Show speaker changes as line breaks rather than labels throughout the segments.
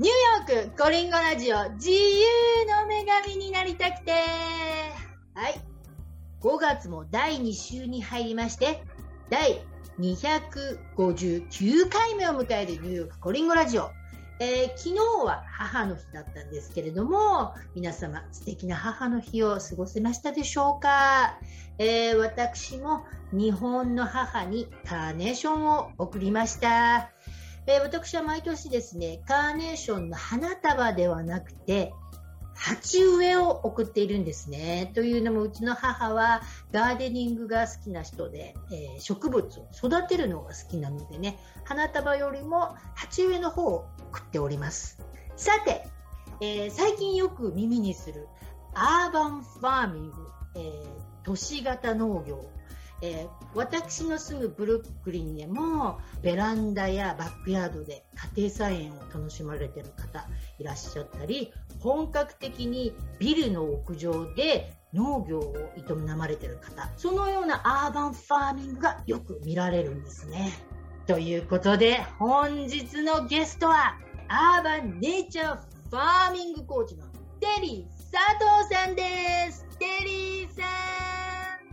ニューヨークコリンゴラジオ自由の女神になりたくて。はい。5月も第2週に入りまして第259回目を迎えるニューヨークコリンゴラジオ。えー、昨日は母の日だったんですけれども、皆様素敵な母の日を過ごせましたでしょうか、えー、私も日本の母にカーネーションを送りました。えー、私は毎年ですね、カーネーションの花束ではなくて、鉢植えを送っているんですね。というのも、うちの母はガーデニングが好きな人で、えー、植物を育てるのが好きなのでね、花束よりも鉢植えの方を送っております。さて、えー、最近よく耳にするアーバンファーミング、えー、都市型農業えー、私の住むブルックリンでもベランダやバックヤードで家庭菜園を楽しまれてる方いらっしゃったり本格的にビルの屋上で農業を営まれてる方そのようなアーバンファーミングがよく見られるんですね。ということで本日のゲストはアーバンネイチャーファーミングコーチのテリー佐藤さんです。テリーさ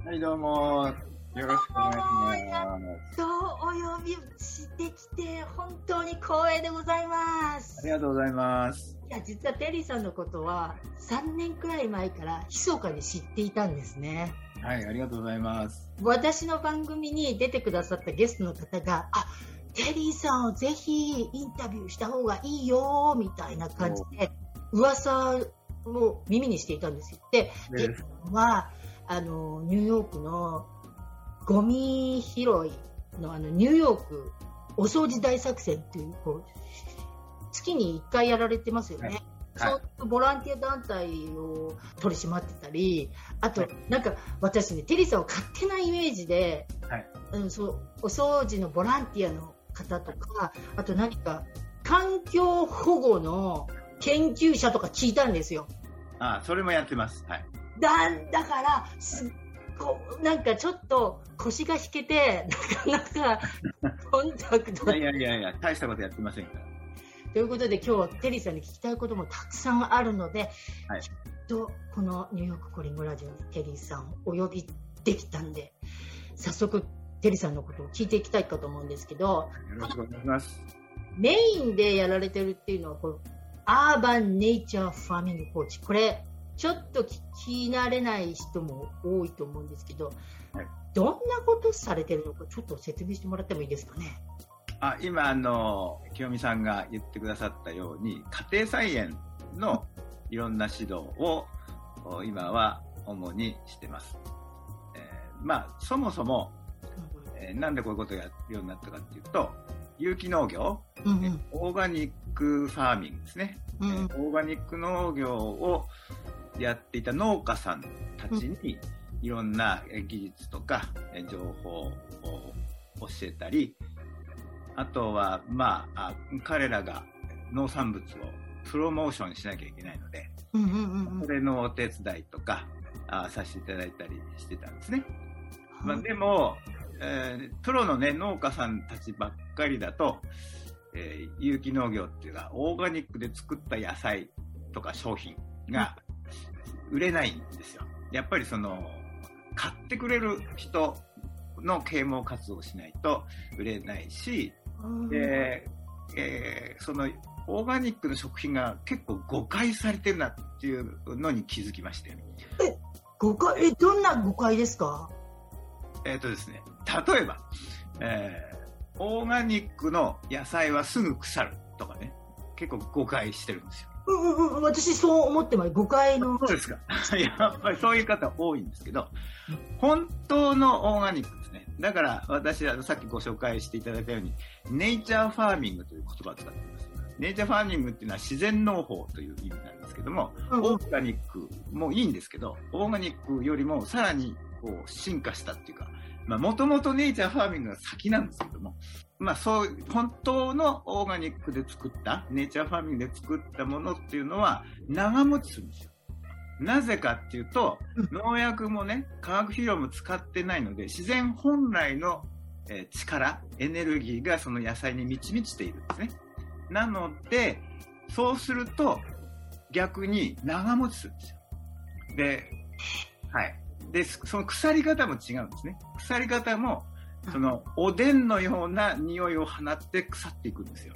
ん。はい、どうも。よろしくお願いしま
す。そうお呼びしてきて、本当に光栄でございます。
ありがとうございます。
いや、実はテリーさんのことは、3年くらい前から密かに知っていたんですね。
はい、ありがとうございます。
私の番組に出てくださったゲストの方が、あ、テリーさんをぜひインタビューした方がいいよ、みたいな感じで、噂を耳にしていたんですよ。で、テリーさんは、あの、ニューヨークのゴミ拾いのあのニューヨークお掃除大作戦っていうこう月に1回やられてますよね。はい、そうボランティア団体を取り締まってたり、あと、はい、なんか私ね、テリーさんを勝手なイメージで、はい、うん、そうお掃除のボランティアの方とか、あと何か環境保護の研究者とか聞いたんですよ。
ああそれもやってます。はい。
だだからすっこうなんかちょっと腰が引けて、なかなかコンタクト。
いやいやいや、大したことやってませんから。
ということで、今日はテリーさんに聞きたいこともたくさんあるので、はい、きっとこのニューヨークコリンゴラジオにテリーさんをお呼びできたんで、早速、テリーさんのことを聞いていきたいかと思うんですけど、よ
ろしくお願いします。
メインでやられてるっていうのは、このアーバンネイチャーファーミングコーチ。これ、ちょっと聞き慣れない人も多いと思うんですけど、はい、どんなことされてるのかちょっと説明してもらってもいいですかね？
あ今あの清美さんが言ってくださったように家庭菜園のいろんな指導を今は主にしてます。えー、まあそもそも、えー、なんでこういうことをやるようになったかっていうと有機農業、うんうん、オーガニックファーミングですね、うん、オーガニック農業をやっていた農家さんたちに、いろんな技術とか情報を教えたり、あとは、まあ、彼らが農産物をプロモーションしなきゃいけないので、それのお手伝いとかあさせていただいたりしてたんですね。まあ、でも、えー、プロの、ね、農家さんたちばっかりだと、えー、有機農業っていうか、オーガニックで作った野菜とか商品が売れないんですよ。やっぱりその、買ってくれる人の啓蒙活動をしないと売れないし、で、えー、そのオーガニックの食品が結構誤解されてるなっていうのに気づきまして。
え、誤解、え、どんな誤解ですか？
えっ、ー、とですね、例えば、えー、オーガニックの野菜はすぐ腐るとかね、結構誤解してるんですよ。
うんうん、私そう思ってます。誤解の。
そうですか。やっぱりそういう方多いんですけど、本当のオーガニックですね。だから私はさっきご紹介していただいたように、ネイチャーファーミングという言葉を使っています。ネイチャーファーミングっていうのは自然農法という意味なんですけども、うん、オーガニックもいいんですけど、オーガニックよりもさらにこう進化したっていうか、まあもともとネイチャーファーミングが先なんですけども、まあそう、本当のオーガニックで作った、ネイチャーファーミングで作ったものっていうのは長持ちするんですよ。なぜかっていうと、農薬もね、化学肥料も使ってないので、自然本来の力、エネルギーがその野菜に満ち満ちているんですね。なので、そうすると、逆に長持ちするんですよ。で、はい。で、その腐り方も違うんですね。腐り方も、その、おでんのような匂いを放って腐っていくんですよ。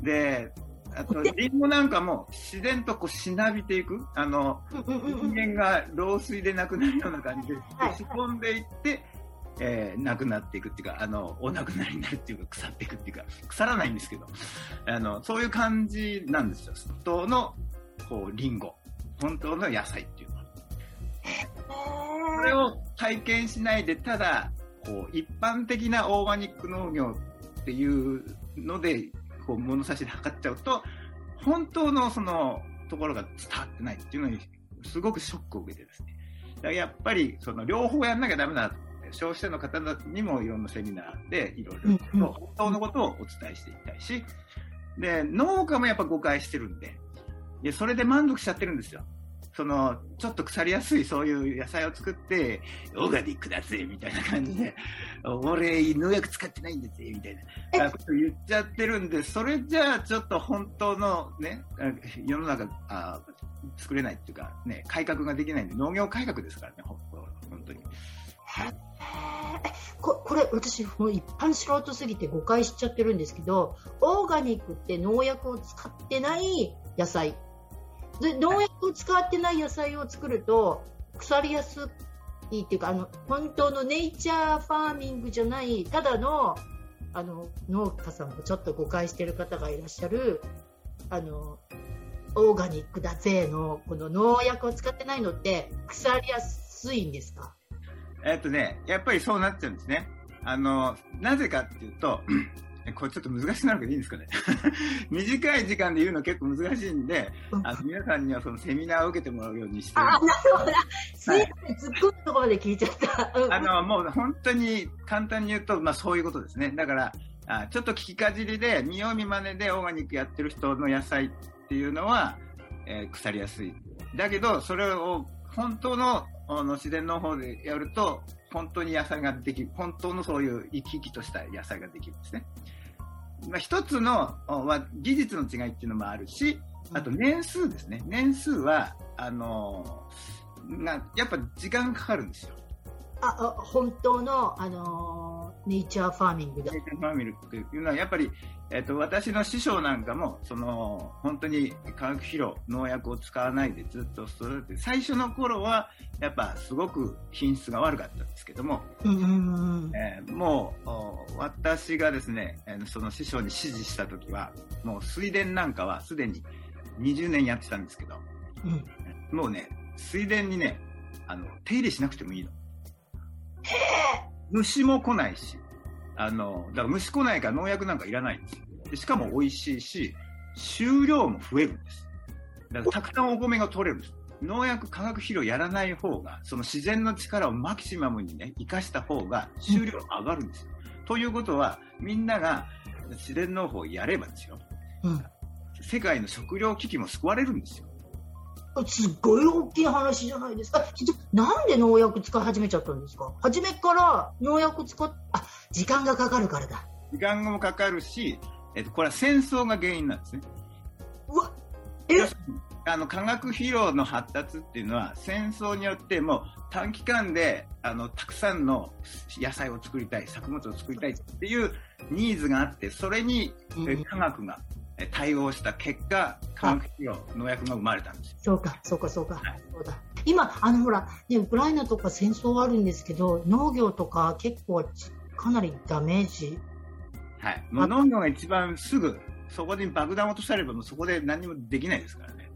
で、あと、リンゴなんかも自然とこうしなびていく。あの、人間が老衰で亡くなるような感じで、しぼんでいって、えー、亡くなっていくっていうか、あの、お亡くなりになるっていうか、腐っていくっていうか、腐らないんですけど、あの、そういう感じなんですよ。本当の、こう、リンゴ。本当の野菜っていうのは。これを体験しないで、ただ、こう、一般的なオーガニック農業っていうので、こう、物差しで測っちゃうと、本当のその、ところが伝わってないっていうのに、すごくショックを受けてですね。だからやっぱり、その、両方やんなきゃダメだ消費者の方にもいろんなセミナーでいろいろと本当のことをお伝えしていきたいし、で、農家もやっぱ誤解してるんで、でそれで満足しちゃってるんですよ。その、ちょっと腐りやすいそういう野菜を作って、オーガニックだぜ、みたいな感じで、俺、農薬使ってないんですよ、みたいなこと言っちゃってるんで、それじゃあちょっと本当のね、世の中あ作れないっていうか、ね、改革ができないんで、農業改革ですからね、本当に。
ここれ私もう一般素人すぎて誤解しちゃってるんですけどオーガニックって農薬を使ってない野菜で農薬を使ってない野菜を作ると腐りやすいっていうかあの本当のネイチャーファーミングじゃないただのあの農家さんもちょっと誤解してる方がいらっしゃるあのオーガニックだぜのこの農薬を使ってないのって腐りやすいんですか？
えっとね、やっぱりそうなっちゃうんですね。あの、なぜかっていうと、これちょっと難しくなるけどいいんですかね。短い時間で言うの結構難しいんで、あの皆さんにはそのセミナーを受けてもらうようにして
あ、なるほど。すいません、突っ込むところまで聞いちゃった。
あの、もう本当に簡単に言うと、まあそういうことですね。だから、あちょっと聞きかじりで、見よう見まねでオーガニックやってる人の野菜っていうのは、えー、腐りやすい。だけど、それを本当のあの自然の方でやると、本当に野菜ができる。本当のそういう生き生きとした野菜ができるんですね。まあ、一つの、まあ、技術の違いっていうのもあるし、あと年数ですね。年数は、あのなやっぱ時間かかるんですよ。
あ、あ本当の、あのー、ネイチャーファーミングだ。
ネイチャーファーミングっていうのは、やっぱり、えっ、と、私の師匠なんかも、その、本当に化学肥料、農薬を使わないでずっと育てて、最初の頃は、やっぱすごく品質が悪かったんですけども、もう、私がですね、その師匠に指示した時は、もう水田なんかはすでに20年やってたんですけど、うん、もうね、水田にね、あの、手入れしなくてもいいの。虫も来ないし、あの、だから虫来ないから農薬なんかいらないんですでしかも美味しいし、収量も増えるんです。だからたくさんお米が取れるんです。農薬、化学肥料やらない方が、その自然の力をマキシマムにね、生かした方が収量上がるんですよ。うん、ということは、みんなが自然農法をやればですよ、
うん、
世界の食糧危機も救われるんですよ。
すっごい大きい話じゃないですか。なんで農薬使い始めちゃったんですか？初めから農薬使っ、あ、時間がかかるからだ。
時間もかかるし、えっと、これは戦争が原因なんですね。
うわ、え？
あの化学肥料の発達っていうのは戦争によってもう短期間であのたくさんの野菜を作りたい作物を作りたいっていうニーズがあってそれに科学が対応した結果、化学肥料農薬が生まれたんです
そうかそうかそうか、はい、そうだ。今あのほら、ね、ウクライナとか戦争あるんですけど農業とか結構かなりダメージ。
はい。もう農業が一番すぐそこに爆弾を落とされればもうそこで何もできないですからね。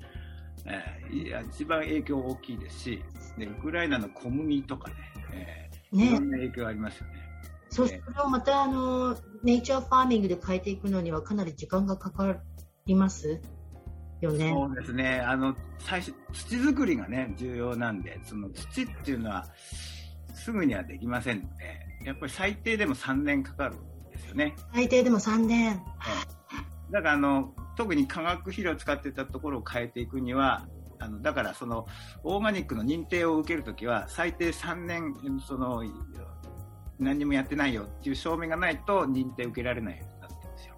えー、いや一番影響大きいですし、でウクライナの小麦とかね、えー、ね。いろんな影響ありますよね。
そうそれをまたあのネイチャーファーミングで変えていくのにはかなり時間がかかりますよね。
そうですね。あの最初土作りがね重要なんで、その土っていうのはすぐにはできませんので、やっぱり最低でも3年かかるんですよね。
最低でも3年。
ね、だからあの特に化学肥料を使ってたところを変えていくには、あのだからそのオーガニックの認定を受けるときは最低3年その何もやってないよっていう証明がないと認定受けられないようになってるんですよ。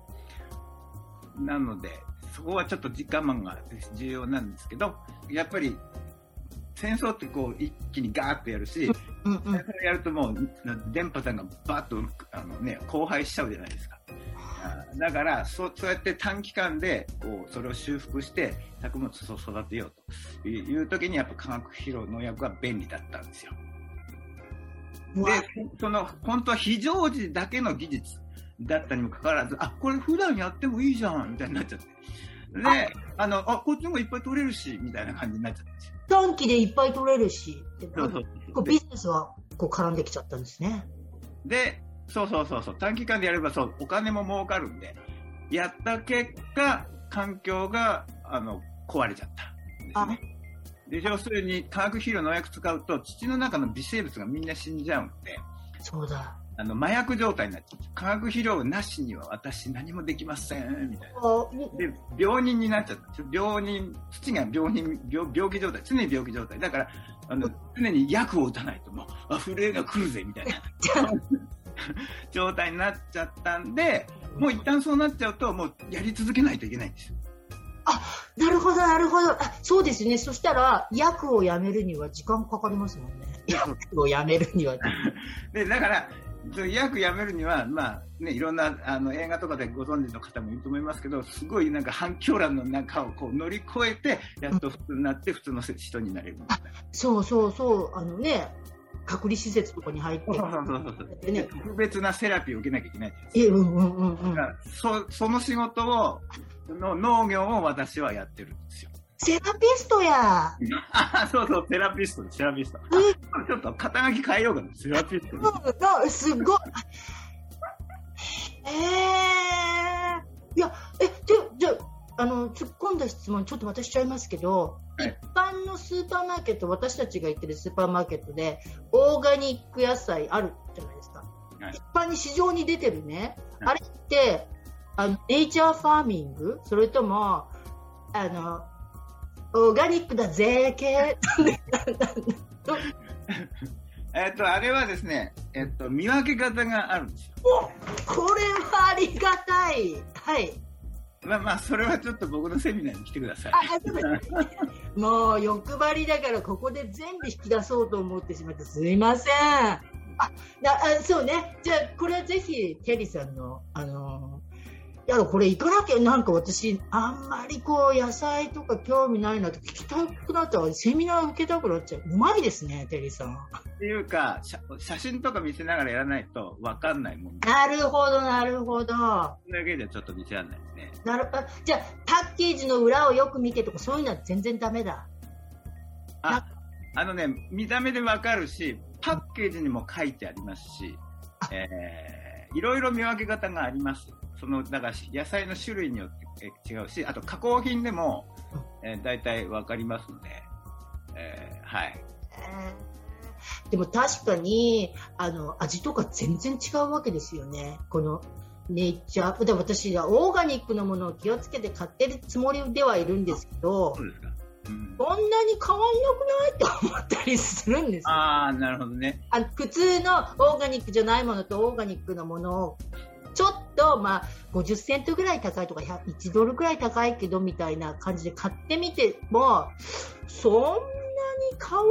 なのでそこはちょっと我慢が重要なんですけど、やっぱり戦争ってこう一気にガーッとやるし、
うんうん
やるともう電波さんがバーッとあの、ね、荒廃しちゃうじゃないですか。あだからそ、そうやって短期間でこうそれを修復して作物を育てようという時にやっぱ化学肥料農薬は便利だったんですよ。で、その本当は非常時だけの技術だったにもかかわらず、あ、これ普段やってもいいじゃんみたいになっちゃって。で、あの、あ、こっちの方がいっぱい取れるし、みたいな感じになっちゃったんですよ。
短期でいっぱい取れるし、で
そうそう
こうビジネスはこう絡んできちゃったんですね。
で、そうそうそうそう、短期間でやればそう、お金も儲かるんで、やった結果、環境が、あの、壊れちゃったね。で、要するに化学肥料農薬使うと、土の中の微生物がみんな死んじゃうんで、
そうだ。
あの、麻薬状態になっちゃう。化学肥料なしには私何もできません、みたいな。
あ
で、病人になっちゃった。病人、土が病人、病病気状態、常に病気状態。だから、あの、常に薬を打たないともう、あ、震えが来るぜ、みたいな 状態になっちゃったんで、もう一旦そうなっちゃうと、もうやり続けないといけないんですよ。
なるほど、なるほど。あそうですね。そしたら、薬をやめるには時間かかりますもんね。薬をやめるには。
で、だから、その薬やめるには、まあね、いろんなあの映画とかでご存知の方もいると思いますけど、すごいなんか反響欄の中をこう乗り越えて、やっと普通になって普通の人になれるみたいな。
そうそうそう。あのね、隔離施設とかに入って。ね、
特別なセラピーを受けなきゃいけないじゃないです
え、うんうんうんうん
か。だ。からそその仕事を、の農業を私はやってるんですよ。
セラピストや。
あ そうそう、セラピストセラピスト。
え
ちょっと肩書き変えようかな、セラピストに。
なすごい。ええいや、え、で、じゃあ、あの、突っ込んだ質問、ちょっと私しちゃいますけど、
はい
一般のスーパーマーケット、私たちが行ってるスーパーマーケットで、オーガニック野菜あるじゃないですか。
はい
一般に市場に出てるね、
はい
あれって、あの、ネイチャーファーミングそれとも、あの、オーガニックだぜ系
えっと、あれはですね、えっと、見分け方があるんですよ。
これはありがたい。はい。
まあまあ、それはちょっと僕のセミナーに来てください。
あもう欲張りだからここで全部引き出そうと思ってしまってすいません。あ、なあそうね。じゃあこれはぜひテリーさんのあのいやこれ行かなきゃなんか私あんまりこう野菜とか興味ないなって聞きたくなったらセミナー受けたくなっちゃう。うまいですねテリーさん。
っていうか、写写真とか見せながらやらないと分かんないもんで、
なるほどなるほど。
それだけじゃちょっと見せられないですね。
なるあじゃあパッケージの裏をよく見てとかそういうのは全然ダメだ。
あ、あのね、見た目で分かるし、パッケージにも書いてありますし、えー、いろいろ見分け方があります。その、だから野菜の種類によってえ違うし、あと加工品でも、えー、大体分かりますので、えー、はい。
でも確かにあの味とか全然違うわけですよね。このネイチャーで私はオーガニックのものを気をつけて買ってるつもりではいるんですけど
そうですか。うん、
こんなに変わんなくないって思ったりするんですよ
ああ、なるほどね。
あの普通のオーガニックじゃないものとオーガニックのものをちょっと、まあ、50セントぐらい高いとか100 1ドルぐらい高いけどみたいな感じで買ってみてもそんなに変わ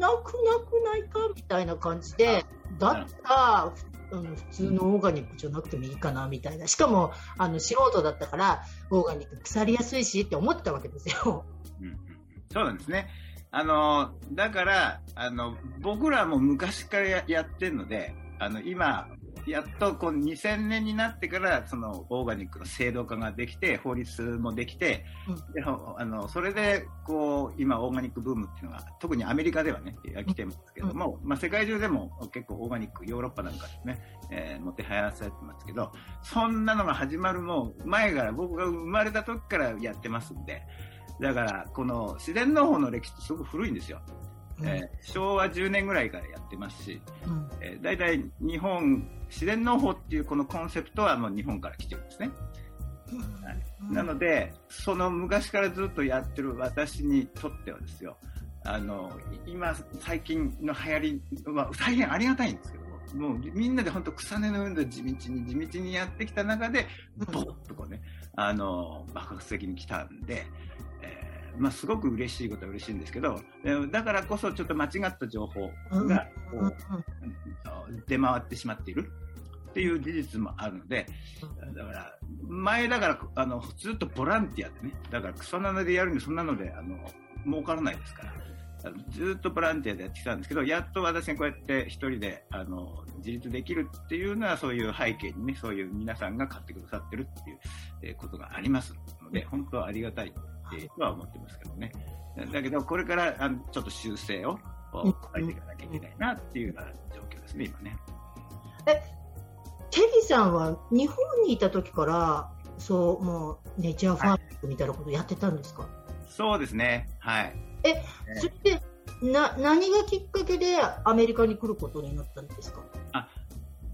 らなくなくないかみたいな感じでだったらあの普通のオーガニックじゃなくてもいいかなみたいなしかもあの素人だったからオーガニック腐りやすいしって思ってたわけですよ。
うんうんうんそうなんですね。あの、だから、あの、僕らも昔からややってるので、あの、今、やっとこう2000年になってから、その、オーガニックの制度化ができて、法律もできて、
うん
でほあの、それで、こう、今、オーガニックブームっていうのが、特にアメリカではね、来てますけども、まあ、世界中でも結構オーガニック、ヨーロッパなんかですね、えー、もてはやされてますけど、そんなのが始まるもう前から、僕が生まれた時からやってますんで、だから、この自然農法の歴史ってすごく古いんですよ。えー昭和10年ぐらいからやってますし、
うん。
えー、大体日本、自然農法っていうこのコンセプトはもう日本から来てるんですね。
うん
なので、その昔からずっとやってる私にとってはですよ、あの、今、最近の流行りは大変ありがたいんですけども、もうみんなで本当草根の運動地道に地道にやってきた中で、ボッとこうね、あの、爆発的に来たんで、えーまあ、すごく嬉しいことは嬉しいんですけど、えーだからこそちょっと間違った情報がこう出回ってしまっているっていう事実もあるので、だから、前だから、あの、ずっとボランティアでね、だから草の根でやるんで、そんなので、あの、儲からないですから。ずっとボランティアでやってきたんですけど、やっと私がこうやって一人で、あの、自立できるっていうのは、そういう背景にね、そういう皆さんが買ってくださってるっていうえーことがありますので、本当はありがたいっては思ってますけどね。だけど、これから、あの、ちょっと修正を、
うん
変えていかなきゃいけないなっていうような状況ですね、今ね。
テリーさんは日本にいた時から、そう、もう、ネイチャーファーミングみたいなことやってたんですか、
そうですね。はい。
え
ね
それで、な、何がきっかけでアメリカに来ることになったんですか？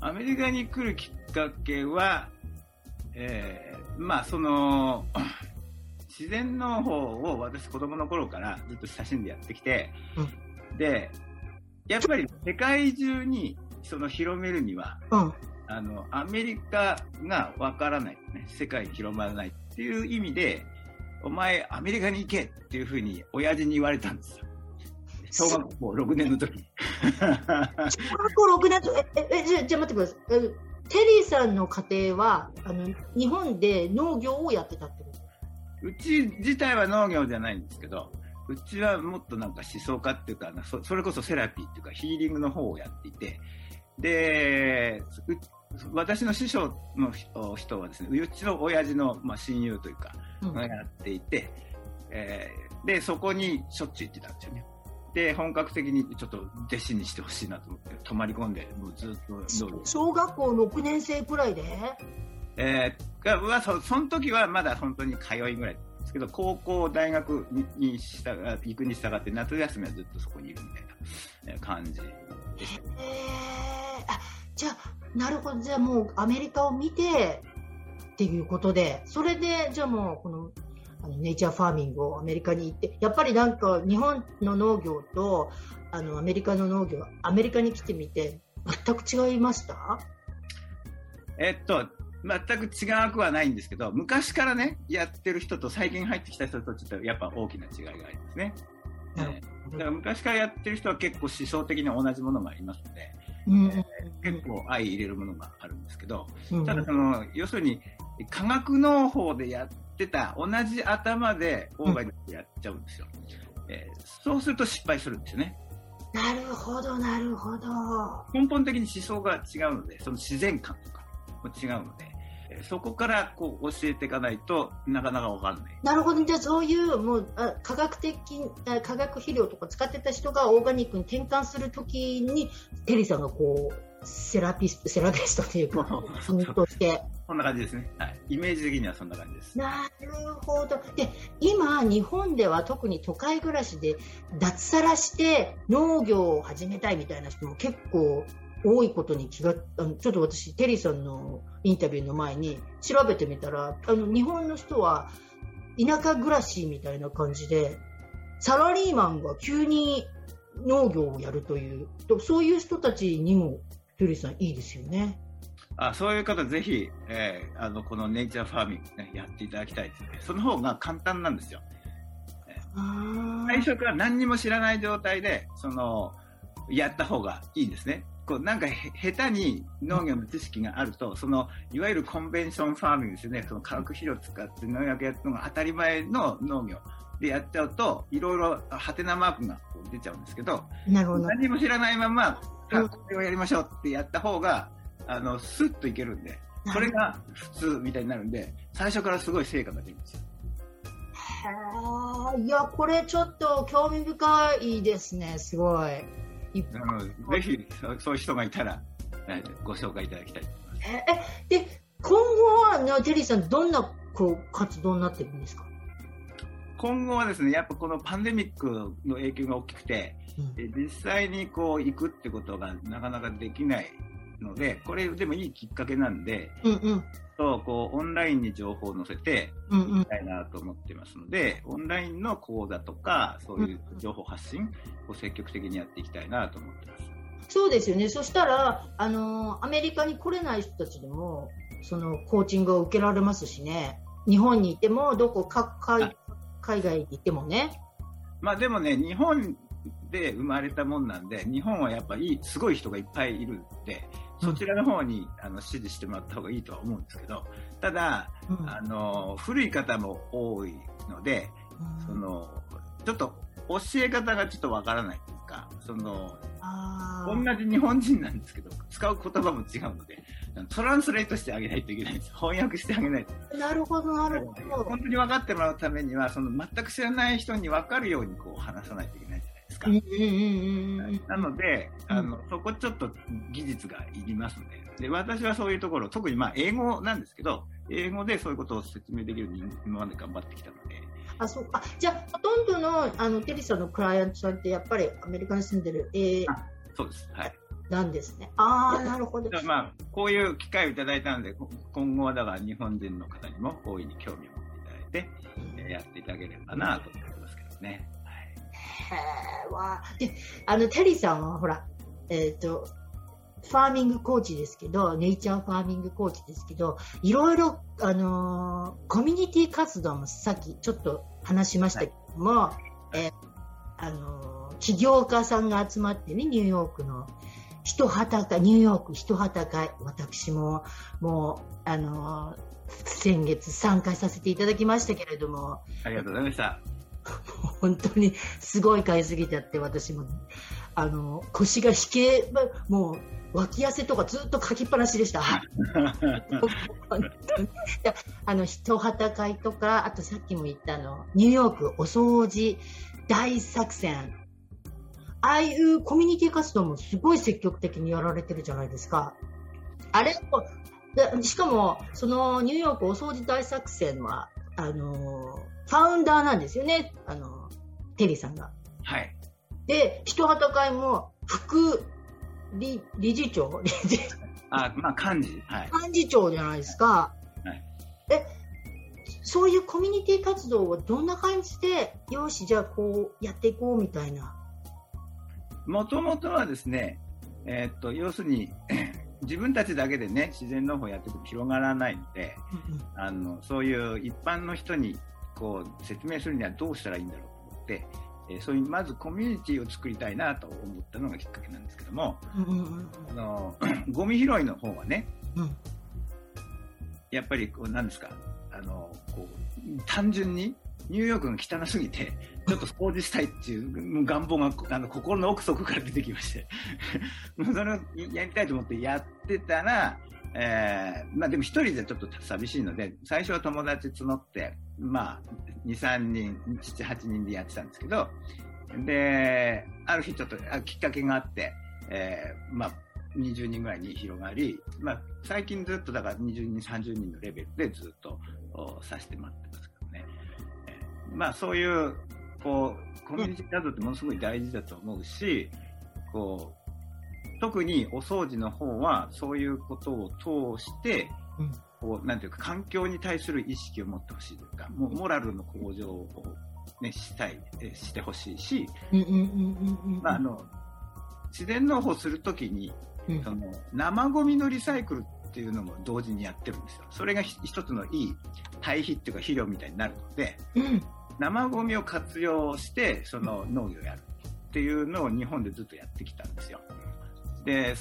アメリカに来るきっかけは、えーまあその、自然の方を私子供の頃からずっと写真でやってきて、で、やっぱり世界中にその広めるには、
うん。
あの、アメリカがわからない、ね、世界に広まらないっていう意味で、お前アメリカに行けっていうふうに親父に言われたんですよ。小学校6年の時に。
小学校6年と、え、え、えじゃあ、じゃあ待ってください。えテリーさんの家庭は、あの、日本で農業をやってたってこと？
うち自体は農業じゃないんですけど、うちはもっとなんか思想家っていうか、そそれこそセラピーっていうかヒーリングの方をやっていて、で、う私の師匠の人人はですね、うちの親父の、まあ、親友というか、
うん。
がやっていて、えーで、そこにしょっちゅう行ってたんですよね。で、本格的にちょっと弟子にしてほしいなと思って、泊まり込んで、もうずっと
小学校6年生くらいで？
えーがはそその時はまだ本当に通いぐらいですけど高校大学にに従行くに従って夏休みはずっとそこにいるみたいなえー感じでした
えー、あじゃあなるほど。じゃあもうアメリカを見てっていうことでそれでじゃあもうこのあのネイチャーファーミングをアメリカに行ってやっぱりなんか日本の農業とあのアメリカの農業アメリカに来てみて全く違いました？
えっと全く違くはないんですけど昔からねやってる人と最近入ってきた人とちょっとやっぱ大きな違いがありますね、えーだから昔からやってる人は結構思想的に同じものがありますので
うん
結構相入れるものがあるんですけど、
うん
ただその、要するに、科学農法でやってた、同じ頭でオーガニックやっちゃうんですよ。えーそうすると失敗するんですよね。
なるほどなるほど。
根本的に思想が違うので、その自然観とかも違うので、えーそこからこう教えていかないとなかなかわかんない。
なるほど、じゃあそういうもうあ科学的あ化学肥料とか使ってた人がオーガニックに転換するときに、テリーさんがこう、セラピスト、セラピストというか、
そう
ツとして。
そんな感じですね。はい。イメージ的にはそんな感じです。
なるほど。で、今、日本では特に都会暮らしで脱サラして農業を始めたいみたいな人も結構多いことに気が、あのちょっと私、テリーさんのインタビューの前に調べてみたら、あの、日本の人は田舎暮らしみたいな感じで、サラリーマンが急に農業をやるという、そういう人たちにも、テリーさんいいですよね。
あそういう方、ぜひ、えーあの、このネイチャーファーミングね、やっていただきたいですね。その方が簡単なんですよ。最初から何にも知らない状態で、その、やった方がいいんですね。こう、なんかへ、下手に農業の知識があると、その、いわゆるコンベンションファーミングですよね。その化学肥料を使って農薬やるのが当たり前の農業でやっちゃうと、いろいろ、ハテナマークが出ちゃうんですけど、
なるほど。
何も知らないまま、これをやりましょうってやった方が、あの、スッといけるんで、それが普通みたいになるんで、最初からすごい成果が出るんですよ。
いや、これちょっと興味深いですね、すごい。い
あのぜひそういう人がいたら、えーご紹介いただきたいと思います。
えで、今後は、ね、テリーさん、どんなこう活動になってるんですか、
今後はですね、やっぱこのパンデミックの影響が大きくて、
うん。
え実際にこう行くってことがなかなかできないので、これでもいいきっかけなんで、
うんうん
とこうオンラインに情報を載せて
うんうん
いきたいなと思ってますので、オンラインの講座とか、そういう情報発信を積極的にやっていきたいなと思ってます。
そうですよね。そしたら、あのーアメリカに来れない人たちでも、そのコーチングを受けられますしね。日本にいても、どこか海海外にいてもね。
まあでもね、日本で生まれたもんなんで、日本はやっぱいい、すごい人がいっぱいいるんで、そちらの方にあの支持してもらった方がいいとは思うんですけど、ただ、
うん
あの、古い方も多いので、その、ちょっと教え方がちょっとわからないというか、その、
あ
同じ日本人なんですけど、使う言葉も違うので、トランスレートしてあげないといけないんです。翻訳してあげないと。
ーなるほど、なるほど。
本当に分かってもらうためには、その全く知らない人に分かるようにこう話さないといけないですか？なので、
うん
あの、そこちょっと技術がいりますので。で、私はそういうところ、特にまあ英語なんですけど、英語でそういうことを説明できるように今まで頑張ってきたので、
あ、そうか。あじゃあ、ほとんどの、あの、テリーさんのクライアントさんって、やっぱりアメリカに住んでる、えー
あそうです。はい。
なんですね。ああ、なるほど
まあ、こういう機会をいただいたので、こ今後はだから日本人の方にも大いに興味を持っていただいて、えーやっていただければなと思いますけどね。
わー。で、あの、テリーさんは、ほら、えっ、と、ファーミングコーチですけど、ネイチャーファーミングコーチですけど、いろいろ、あのーコミュニティ活動もさっきちょっと話しましたけども、えーあのー起業家さんが集まってね、ニューヨークの人旗会、ニューヨーク人旗会、私も、もう、あのー先月参加させていただきましたけれども、
ありがとうございました。
本当にすごい買いすぎちゃって私もあの腰が引けばもう脇汗とかずっとかきっぱなしでした。あの人旗会とかあとさっきも言ったのニューヨークお掃除大作戦ああいうコミュニティ活動もすごい積極的にやられてるじゃないですか。あれもでしかもそのニューヨークお掃除大作戦はあのファウンダーなんですよね、あのテリーさんが。
はい。
で、人旗会も副理理事長、理事？
あ、まあ、漢字。はい。
幹事長じゃないですか。
はい
え、そういうコミュニティ活動をどんな感じで、よし、じゃあこうやっていこうみたいな？
もともとはですね、えーっと、要するに、自分たちだけでね、自然農法やってても広がらないので、あの、そういう一般の人に、こう、説明するにはどうしたらいいんだろうと思って、えーそういう、まずコミュニティを作りたいなと思ったのがきっかけなんですけども、あの、ゴミ拾いの方はね、
うん。
やっぱりこう、なんですか、あの、こう、単純に、ニューヨークが汚すぎて、ちょっと掃除したいっていう願望が、あの、心の奥底から出てきまして、それをやりたいと思ってやってたら、えーまあでも一人でちょっと寂しいので、最初は友達募って、まあ、2、3人、7、8人でやってたんですけど、で、ある日ちょっときっかけがあって、えーまあ、20人ぐらいに広がり、まあ、最近ずっとだから20人、30人のレベルでずっとさせてもらってますけどね。えーまあ、そういう、こう、コミュニティ活動ってものすごい大事だと思うし、こう、特にお掃除の方は、そういうことを通して、
うん。
こう、なんていうか、環境に対する意識を持ってほしいというか、もモラルの向上を、ね、したい、えしてほしいし、自然農法するときに、
うん。
その、生ゴミのリサイクルっていうのも同時にやってるんですよ。それがひ一つのいい堆肥っていうか肥料みたいになるので、
うん。
生ゴミを活用して、その農業をやるっていうのを日本でずっとやってきたんですよ。で、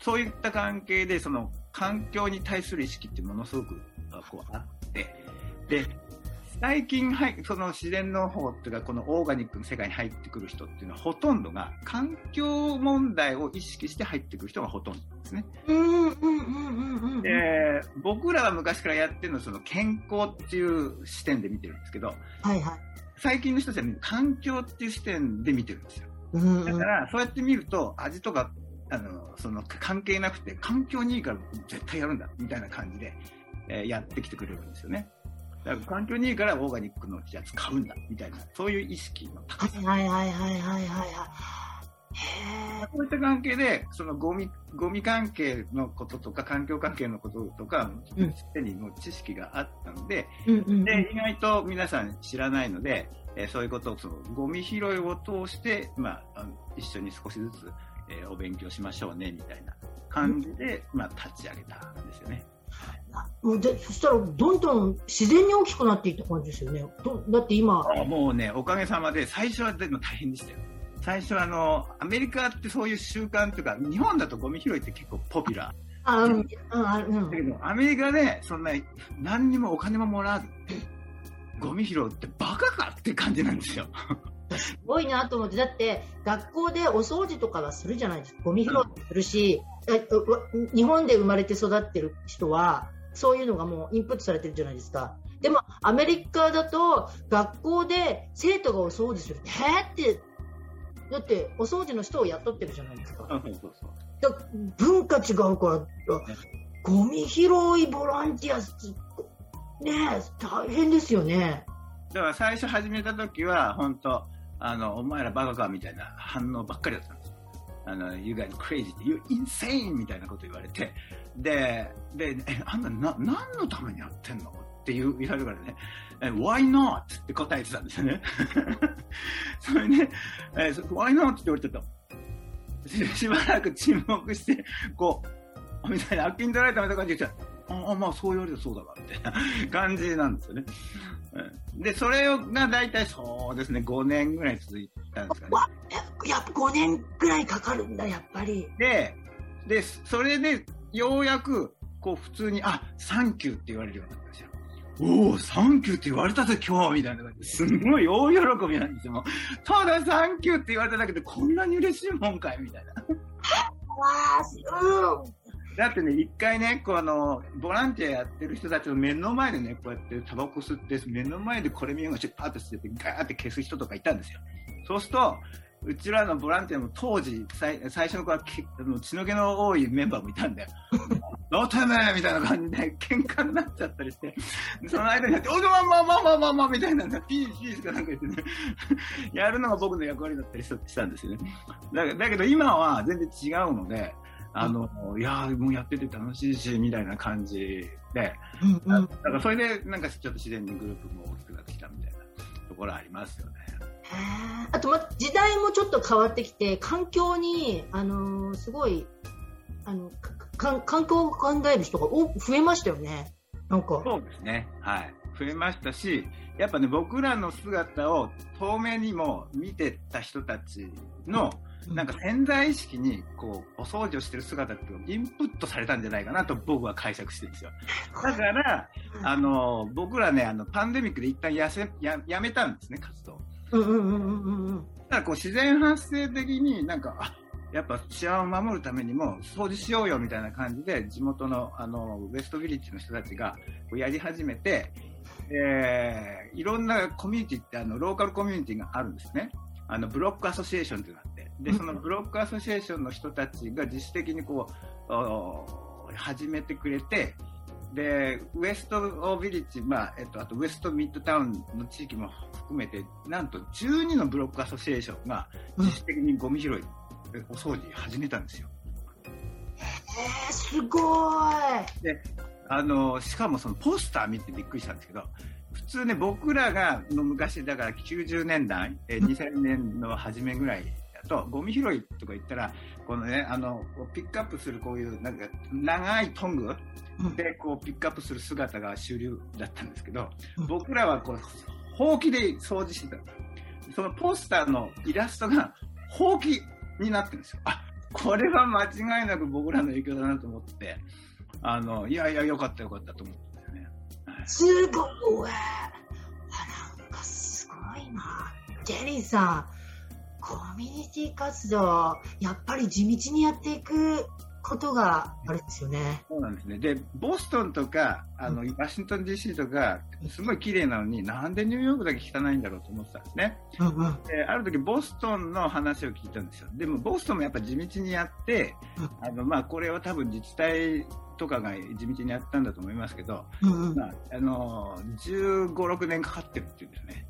そういった関係で、その環境に対する意識ってものすごくあこうあって、で、最近はい、その自然農法っていうか、このオーガニックの世界に入ってくる人っていうのは、ほとんどが環境問題を意識して入ってくる人がほとんどですね。
うんうんうんうんうん
で、僕らは昔からやってるのは、その健康っていう視点で見てるんですけど、
はいはい。
最近の人たちは環境っていう視点で見てるんですよ。だから、そうやって見ると、味とか、あの、その関係なくて、環境にいいから絶対やるんだ、みたいな感じで、えーやってきてくれるんですよね。だから環境にいいからオーガニックのやつ買うんだ、みたいな、そういう意識の高さ。
はいはいはいはいはいはい。へえ。
こういった関係で、そのゴミ、ゴミ関係のこととか、環境関係のこととか、
うん
すでにもう知識があったので、
うんうんうん
で、意外と皆さん知らないので、えーそういうことを、その、ゴミ拾いを通して、まあ、あの一緒に少しずつえーお勉強しましょうねみたいな感じで、まあ、立ち上げたんですよね。
もうでそしたらどんどん自然に大きくなっていった感じですよね。どだって今、
あもうね、おかげさまで、最初はでも大変でしたよ。最初はあの、アメリカってそういう習慣っていうか、日本だとゴミ拾いって結構ポピュラ
あ、うん、う。ん
だけど、アメリカで、そんな、何にもお金ももらわず、ゴミ拾うってバカかって感じなんですよ。
すごいなと思って、だって学校でお掃除とかはするじゃないですか。ゴミ拾いもするし、日本で生まれて育ってる人は、そういうのがもうインプットされてるじゃないですか。でも、アメリカだと、学校で生徒がお掃除するって、へーって、だって、お掃除の人を雇ってるじゃないですか。
そうそうそう。
だ文化違うから、ゴミ拾いボランティア、ねえ、大変ですよね。
だから最初始めた時は、本当あの、お前らバカかみたいな反応ばっかりだったんですよ。あの、you guys crazy って、you insane みたいなこと言われて、で、で、え、あんたな、何のためにやってんの？って言う言われるからね、え why not? って答えてたんですよね。それね、え why not? って言われてた。ししばらく沈黙して、こう、みたいな、あっけに取られたみたいな感じで言ってああ、まあそう言われるとそうだわ、みたいな感じなんですよね。うんで、それが大体そうですね、5年ぐらい続いたんですかね。
やっぱ5年ぐらいかかるんだ、やっぱり。
で、で、それで、ようやく、こう、普通に、あ、サンキューって言われるようになったんですよ。おお、サンキューって言われたぜ、今日みたいな感じですんごい大喜びなんですよ。ただサンキューって言われただけで、こんなに嬉しいもんかいみたいな。
わあ、すうん。
だってね、一回ね、こうあの、ボランティアやってる人たちの目の前でね、こうやってタバコ吸って、目の前でこれ見よがしパーッと吸って、ガーって消す人とかいたんですよ。そうすると、うちらのボランティアも当時、最最初の頃はけあの血の気の多いメンバーもいたんだよ。どうてめえみたいな感じで喧嘩になっちゃったりして、その間にやって、おまあまあまあまあまあまあみたいな、ピースピースかなんか言ってね、やるのが僕の役割だったりしたんですよね。だだけど今は全然違うので、あの、いやーもうやってて楽しいし、みたいな感じで、
うんうん、
だからそれでなんかちょっと自然にグループも大きくなってきたみたいなところありますよね。
あと、ま、時代もちょっと変わってきて、環境に、あのーすごい、あの、かか環境を考える人が多増えましたよね。なんか。
そうですね。はい。増えましたし、やっぱね、僕らの姿を遠目にも見てた人たちの、なんか潜在意識に、こう、お掃除をしてる姿ってインプットされたんじゃないかなと僕は解釈してるんですよ。だから、あの、僕らね、あの、パンデミックで一旦やせ、や、やめたんですね、活動。だからこう自然発生的になんか、あ、やっぱ治安を守るためにも掃除しようよみたいな感じで地元のあのウエストビリッジの人たちがこうやり始めて、えーいろんなコミュニティってあのローカルコミュニティがあるんですね。あのブロックアソシエーションっていうのがあって、で、そのブロックアソシエーションの人たちが自主的にこう、お始めてくれて、で、ウエストビリッジ、まあ、えっと、あとウエストミッドタウンの地域も含めて、なんと12のブロックアソシエーションが自主的にゴミ拾い、お掃除始めたんですよ。
えー、すごい。
で、あの、しかもそのポスター見てびっくりしたんですけど、普通ね、僕らがの昔、だから90年代、えー2000年の初めぐらいだと、ゴミ拾いとか言ったら、このね、あの、ピックアップするこういう、なんか、長いトングで、こう、ピックアップする姿が主流だったんですけど、僕らはこう、ほうきで掃除してたそのポスターのイラストが、ほうきになってるんですよ。あ、これは間違いなく僕らの影響だなと思って、あの、いやいや、よかったよかったと思ったんですよね。
すごい。あ、なんかすごいな。ジェリーさん、コミュニティ活動、やっぱり地道にやっていくことがあれですよね。
そうなんですね。で、ボストンとか、あの、ワシントン DC とか、すごい綺麗なのに、なんでニューヨークだけ汚いんだろうと思ってたんですね。
うんうん。
で、ある時ボストンの話を聞いたんですよ。でも、ボストンもやっぱ地道にやって、あの、まあ、これは多分自治体とかが地道にやったんだと思いますけど、
うんうん。
まあ、あの、15、6年かかってるっていうんですね。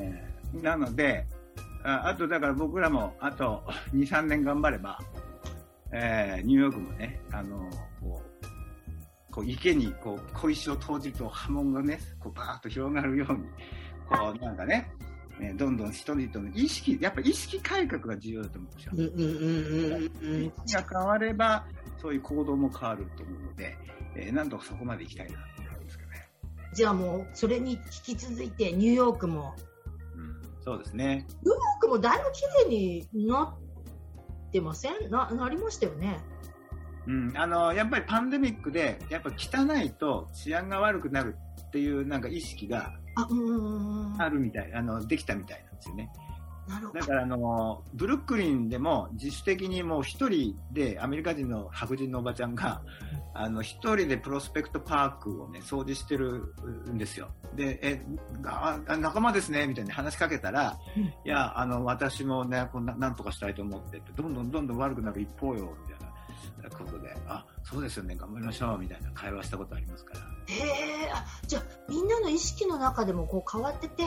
えーなので、ああとだから僕らもあと2、3年頑張れば、えーニューヨークもね、あの、こう、こう池にこう小石を投じると波紋がね、こうバーッと広がるように、こうなんかね、ね、どんどん人々の意識、やっぱり意識改革が重要だと思うんですよ。うんうんうんうん、意識が変われば、そういう行動も変わると思うので、えー、なんとかそこまで行きたいなと思うんですけどね。
じゃあもう、それに引き続いて、ニューヨークも。
うん、そうですね。
ニューヨークもだいぶ綺麗になってません？な、なりましたよね。
うん、あの、やっぱりパンデミックで、やっぱ汚いと治安が悪くなるっていうなんか意識があるみたい、あの、できたみたいなんですよね。だからあのブルックリンでも自主的にもう一人でアメリカ人の白人のおばちゃんがあの一人でプロスペクトパークをね掃除してるんですよ。でえあ仲間ですねみたいに話しかけたら、うん、いやあの私もねこんななんとかしたいと思ってどんどんどんどん悪くなる一方よみたいなことで、あ、そうですよね、頑張りましょうみたいな会話したことありますから。
へえ、あ、じゃあみんなの意識の中でもこう変わってて、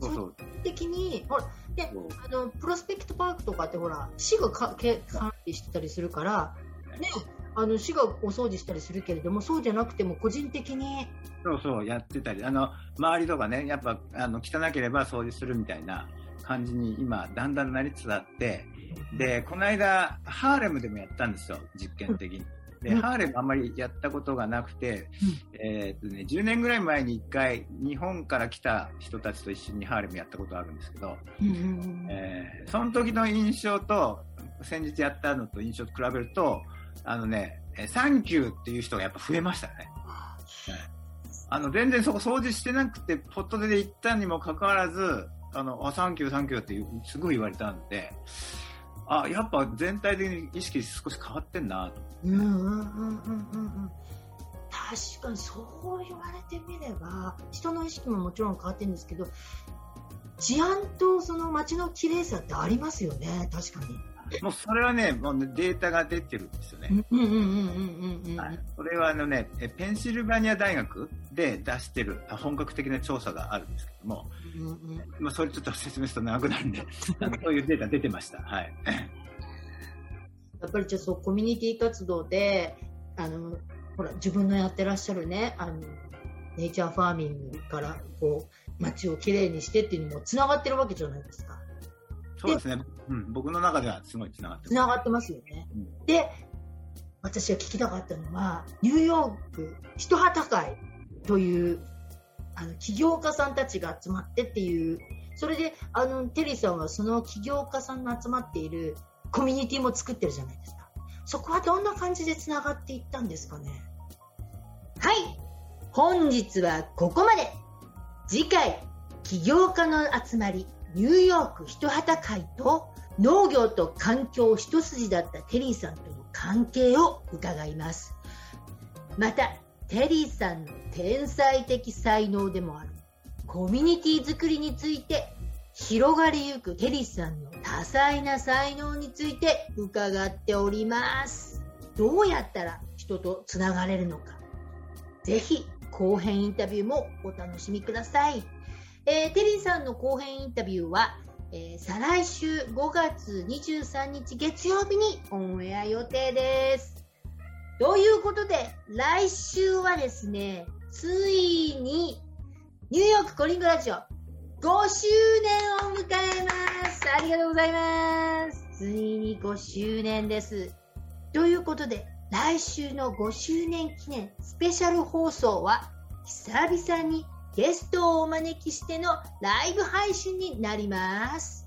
そうそう
的に、ほら、で、あの、プロスペクトパークとかってほら、市がかけ管理してたりするから、ね、あの市がお掃除したりするけれども、そうじゃなくても個人的に。
そうそう、やってたり、あの、周りとかね、やっぱ、あの、汚ければ掃除するみたいな感じに今、だんだんなりつつあって、で、この間、ハーレムでもやったんですよ、実験的に。で、ハーレムあんまりやったことがなくて、えっとね、10年ぐらい前に1回、日本から来た人たちと一緒にハーレムやったことあるんですけど、えー、その時の印象と、先日やったのと印象と比べると、あのね、 thank you っていう人がやっぱ増えましたね。あの、全然そこ掃除してなくて、ぽっと出行ったにもかかわらず、あの、あ、 thank you、thank you ってすごい言われたんで、あやっぱ全体的に意識少し変わってんなと。うんうんうんうんうん
確かにそう言われてみれば人の意識ももちろん変わってるんですけど治安とその街の綺麗さってありますよね確かに。
もうそれはね、もうデータが出てるんですよね。それはあのね、ペンシルバニア大学で出してる本格的な調査があるんですけども、うんうん、まあそれちょっと説明すると長くなるんで、そういうデータ出てました。はい。
やっぱりじゃそうコミュニティ活動で、あのほら自分のやってらっしゃるね、あのネイチャーファーミングからこう街をきれいにしてっていうのもつながってるわけじゃないですか。
そうですね。うん、僕の中ではすごいつながってます。つ
ながってますよね。うん、で、私が聞きたかったのは、ニューヨーク一旗会という、あの、起業家さんたちが集まってっていう、それで、あの、テリーさんはその起業家さんが集まっているコミュニティも作ってるじゃないですか。そこはどんな感じでつながっていったんですかね？はい。本日はここまで。次回、起業家の集まりニューヨーク一旗会と農業と環境一筋だったテリーさんとの関係を伺います。また、テリーさんの天才的才能でもあるコミュニティ作りについて広がりゆくテリーさんの多彩な才能について伺っております。どうやったら人とつながれるのか。ぜひ後編インタビューもお楽しみください。えー、テリーさんの後編インタビューは、えー、再来週5月23日月曜日にオンエア予定です。ということで、来週はですね、ついに、ニューヨークコリングラジオ5周年を迎えます。ありがとうございます。ついに5周年です。ということで、来週の5周年記念スペシャル放送は、久々にゲストをお招きしてのライブ配信になります。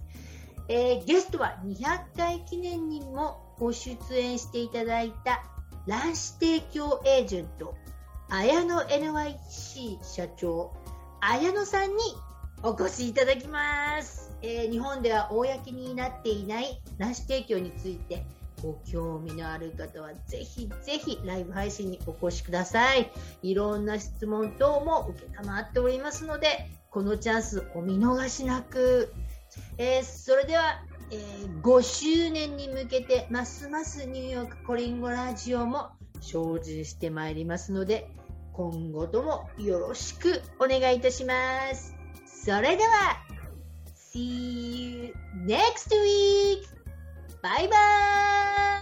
えー、ゲストは200回記念にもご出演していただいた卵子提供エージェント、綾野 NYC 社長、綾野さんにお越しいただきます。えー、日本では公になっていない卵子提供についてご興味のある方はぜひぜひライブ配信にお越しください。いろんな質問等も受けたまっておりますので、このチャンスお見逃しなく。えー、それでは、えー、5周年に向けてますますニューヨークコリンゴラジオも精進してまいりますので、今後ともよろしくお願いいたします。それでは、See you next week! バイバーイ。